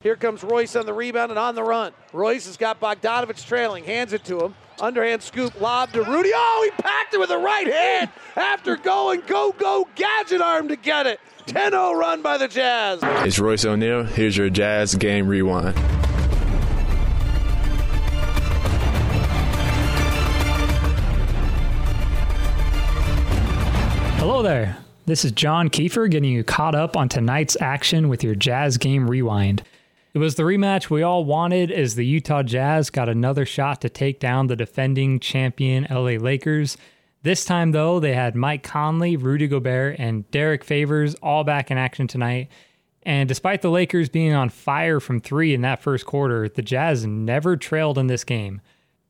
Here comes Royce on the rebound and on the run. Royce has got Bogdanovich trailing, hands it to him. Underhand scoop, lob to Rudy. Oh, he packed it with the right hand after going go go gadget arm to get it. 10 0 run by the Jazz. It's Royce O'Neale. Here's your Jazz Game Rewind. Hello there. This is John Kiefer getting you caught up on tonight's action with your Jazz Game Rewind. It was the rematch we all wanted as the Utah Jazz got another shot to take down the defending champion LA Lakers. This time, though, they had Mike Conley, Rudy Gobert, and Derrick Favors all back in action tonight. And despite the Lakers being on fire from three in that first quarter, the Jazz never trailed in this game.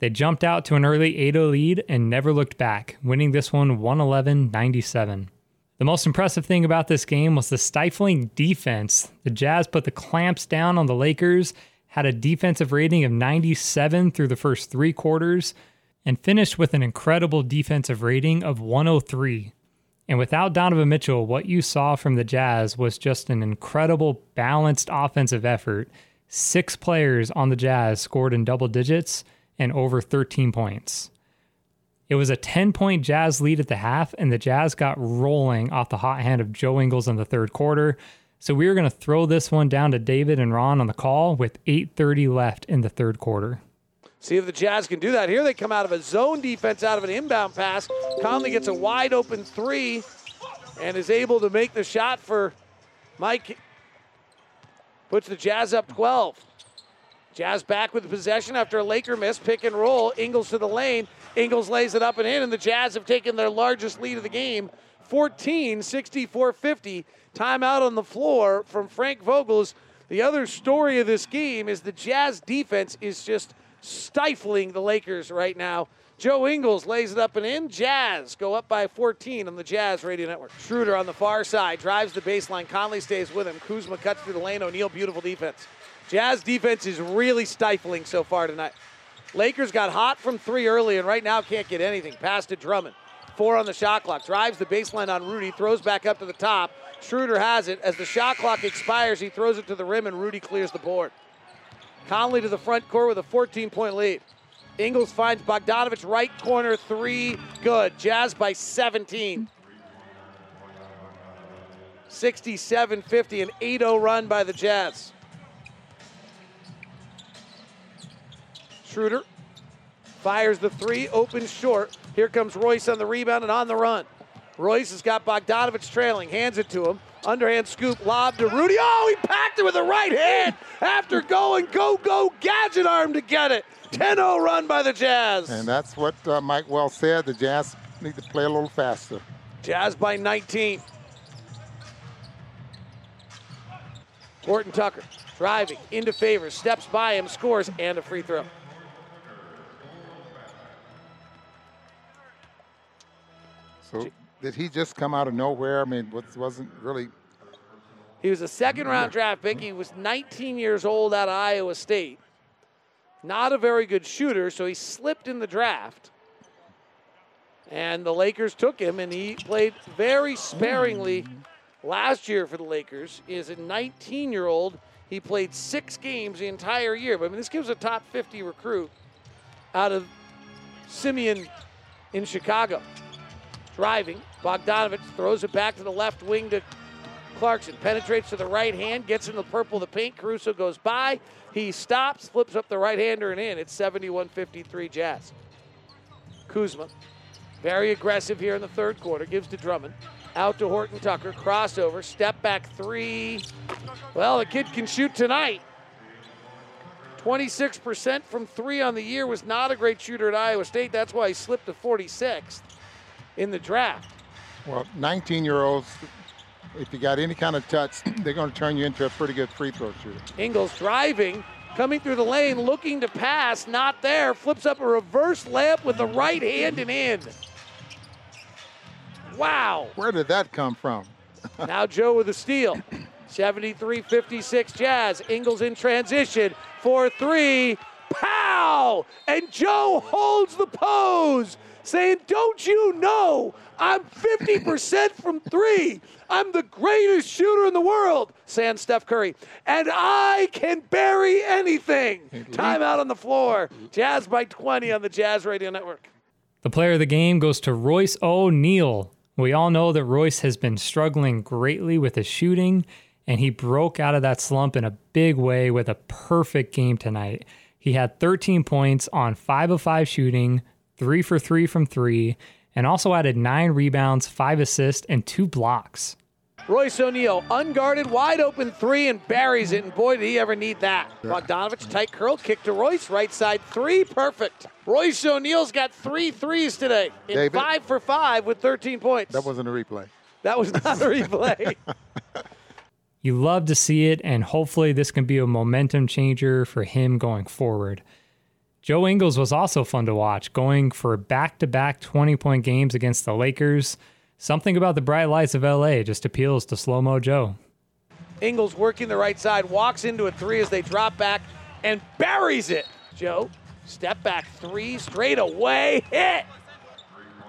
They jumped out to an early 8 0 lead and never looked back, winning this one 111 97. The most impressive thing about this game was the stifling defense. The Jazz put the clamps down on the Lakers, had a defensive rating of 97 through the first three quarters, and finished with an incredible defensive rating of 103. And without Donovan Mitchell, what you saw from the Jazz was just an incredible balanced offensive effort. Six players on the Jazz scored in double digits and over 13 points. It was a 10 point Jazz lead at the half, and the Jazz got rolling off the hot hand of Joe Ingles in the third quarter. So we are going to throw this one down to David and Ron on the call with 8:30 left in the third quarter. See if the Jazz can do that. Here they come out of a zone defense, out of an inbound pass. Conley gets a wide open three and is able to make the shot for Mike. Puts the Jazz up 12. Jazz back with the possession after a Laker miss. Pick and roll. Ingles to the lane. Ingles lays it up and in, and the Jazz have taken their largest lead of the game 14 64 50. Timeout on the floor from Frank Vogels. The other story of this game is the Jazz defense is just stifling the Lakers right now. Joe Ingles lays it up and in. Jazz go up by 14 on the Jazz Radio Network. Schroeder on the far side drives the baseline. Conley stays with him. Kuzma cuts through the lane. O'Neale, beautiful defense. Jazz defense is really stifling so far tonight. Lakers got hot from three early and right now can't get anything. Pass to Drummond. Four on the shot clock. Drives the baseline on Rudy. Throws back up to the top. Schroeder has it. As the shot clock expires, he throws it to the rim and Rudy clears the board. Conley to the front court with a 14 point lead. Ingles finds Bogdanovich right corner three. Good. Jazz by 17. 67 50, an 8 0 run by the Jazz. Schroeder fires the three, open short. Here comes Royce on the rebound and on the run. Royce has got Bogdanovich trailing, hands it to him. Underhand scoop, lob to Rudy. Oh, he packed it with the right hand after going go go gadget arm to get it. 10 0 run by the Jazz. And that's what uh, Mike Wells said. The Jazz need to play a little faster. Jazz by 19. Horton Tucker driving into favor, steps by him, scores, and a free throw. So did he just come out of nowhere? I mean, was, wasn't really. He was a second round draft pick. He was 19 years old at Iowa State. Not a very good shooter, so he slipped in the draft. And the Lakers took him, and he played very sparingly last year for the Lakers. He is a 19 year old. He played six games the entire year. But I mean, this gives a top 50 recruit out of Simeon in Chicago. Driving, Bogdanovich throws it back to the left wing to Clarkson. Penetrates to the right hand, gets in the purple the paint. Caruso goes by. He stops, flips up the right hander and in. It's 71 53 Jazz. Kuzma, very aggressive here in the third quarter, gives to Drummond. Out to Horton Tucker, crossover, step back three. Well, the kid can shoot tonight. 26% from three on the year was not a great shooter at Iowa State. That's why he slipped to 46th in the draft. Well, 19 year olds, if you got any kind of touch, they're going to turn you into a pretty good free throw shooter. Ingles driving, coming through the lane, looking to pass, not there. Flips up a reverse layup with the right hand and in. Wow. Where did that come from? now Joe with a steal. 73 56 Jazz. Ingles in transition for three. Pow! And Joe holds the pose, saying, Don't you know I'm 50% from three? I'm the greatest shooter in the world, saying Steph Curry. And I can bury anything. Timeout on the floor. Jazz by 20 on the Jazz Radio Network. The player of the game goes to Royce O'Neale. We all know that Royce has been struggling greatly with his shooting, and he broke out of that slump in a big way with a perfect game tonight. He had 13 points on 5 of 5 shooting, 3 for 3 from 3, and also added 9 rebounds, 5 assists, and 2 blocks. Royce O'Neale, unguarded, wide open three, and buries it. And boy, did he ever need that. Bogdanovich, tight curl, kick to Royce, right side three, perfect. Royce O'Neale's got three threes today, in David? five for five with 13 points. That wasn't a replay. That was not a replay. You love to see it, and hopefully, this can be a momentum changer for him going forward. Joe Ingles was also fun to watch, going for back to back 20 point games against the Lakers. Something about the bright lights of LA just appeals to Slow Mo Joe. Ingles working the right side, walks into a three as they drop back and buries it. Joe, step back three, straight away, hit.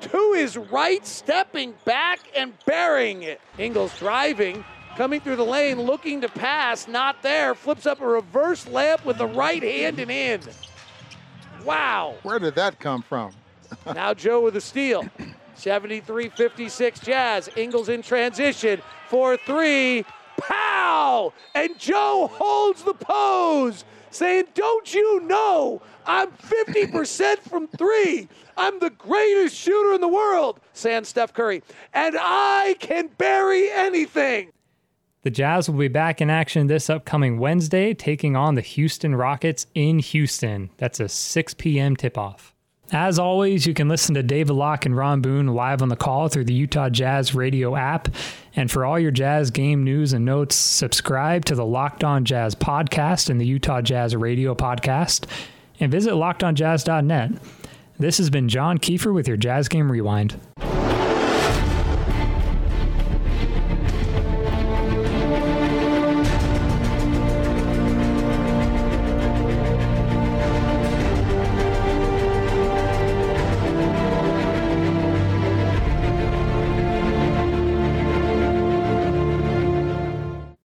To his right, stepping back and burying it. Ingles driving, coming through the lane, looking to pass, not there. Flips up a reverse layup with the right hand and in. Wow. Where did that come from? Now Joe with a steal. 73 56 Jazz. Ingles in transition for three. Pow! And Joe holds the pose, saying, Don't you know I'm 50% from three? I'm the greatest shooter in the world, saying Steph Curry. And I can bury anything. The Jazz will be back in action this upcoming Wednesday, taking on the Houston Rockets in Houston. That's a 6 p.m. tip off. As always, you can listen to David Locke and Ron Boone live on the call through the Utah Jazz radio app. And for all your Jazz game news and notes, subscribe to the Locked On Jazz podcast and the Utah Jazz radio podcast, and visit lockedonjazz.net. This has been John Kiefer with your Jazz Game Rewind.